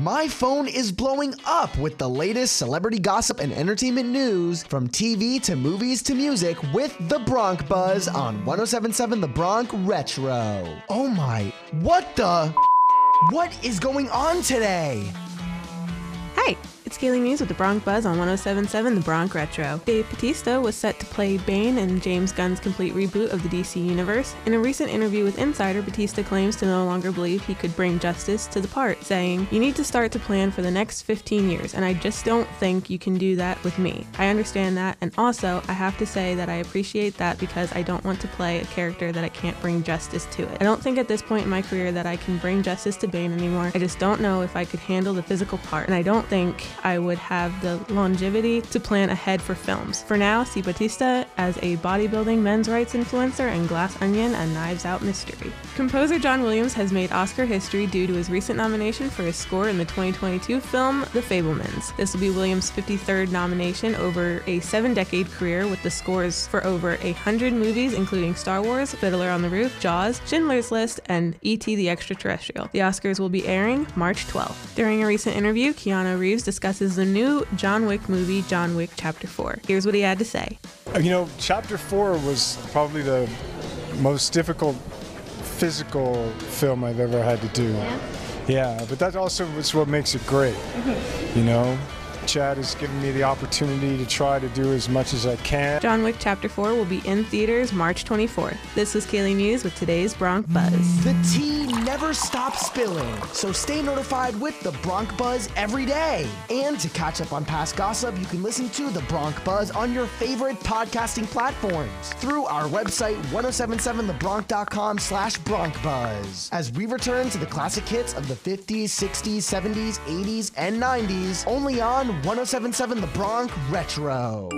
my phone is blowing up with the latest celebrity gossip and entertainment news from TV to movies to music with The Bronc Buzz on 1077 The Bronc Retro. Oh my, what the? What is going on today? Hi, it's Kaleigh Muhs with the Bronc Buzz on 1077 The Bronc Retro. Dave Bautista was set to play Bane in James Gunn's complete reboot of the DC Universe. In a recent interview with Insider, Batista claims to no longer believe he could bring justice to the part, saying, You need to start to plan for the next 15 years, and I just don't think you can do that with me. I understand that, and also, I have to say that I appreciate that because I don't want to play a character that I can't bring justice to it. I don't think at this point in my career that I can bring justice to Bane anymore. I just don't know if I could handle the physical part, and I don't think I would have the longevity to plan ahead for films. For now, see Bautista as a bodybuilding men's rights influencer and Glass Onion a Knives Out mystery. Composer John Williams has made Oscar history due to his recent nomination for his score in the 2022 film The Fabelmans. This will be Williams' 53rd nomination over a seven decade career with the scores for over a hundred movies, including Star Wars, Fiddler on the Roof, Jaws, Schindler's List, and E.T. the Extraterrestrial. The Oscars will be airing March 12th. During a recent interview, Keanu Reeves discussed discusses the new John Wick movie, John Wick Chapter 4. Here's what he had to say. You know, Chapter 4 was probably the most difficult physical film I've ever had to do. Yeah, yeah but that also is what makes it great. Mm-hmm. You know? Chad has given me the opportunity to try to do as much as I can. John Wick Chapter 4 will be in theaters March 24th. This was Kaleigh Muhs with today's Bronc Buzz. The tea never stops spilling, so stay notified with the Bronc Buzz every day. And to catch up on past gossip, you can listen to the Bronc Buzz on your favorite podcasting platforms through our website 1077thebronc.com slash broncbuzz. As we return to the classic hits of the 50s, 60s, 70s, 80s, and 90s, only on 1077 The Bronc Retro.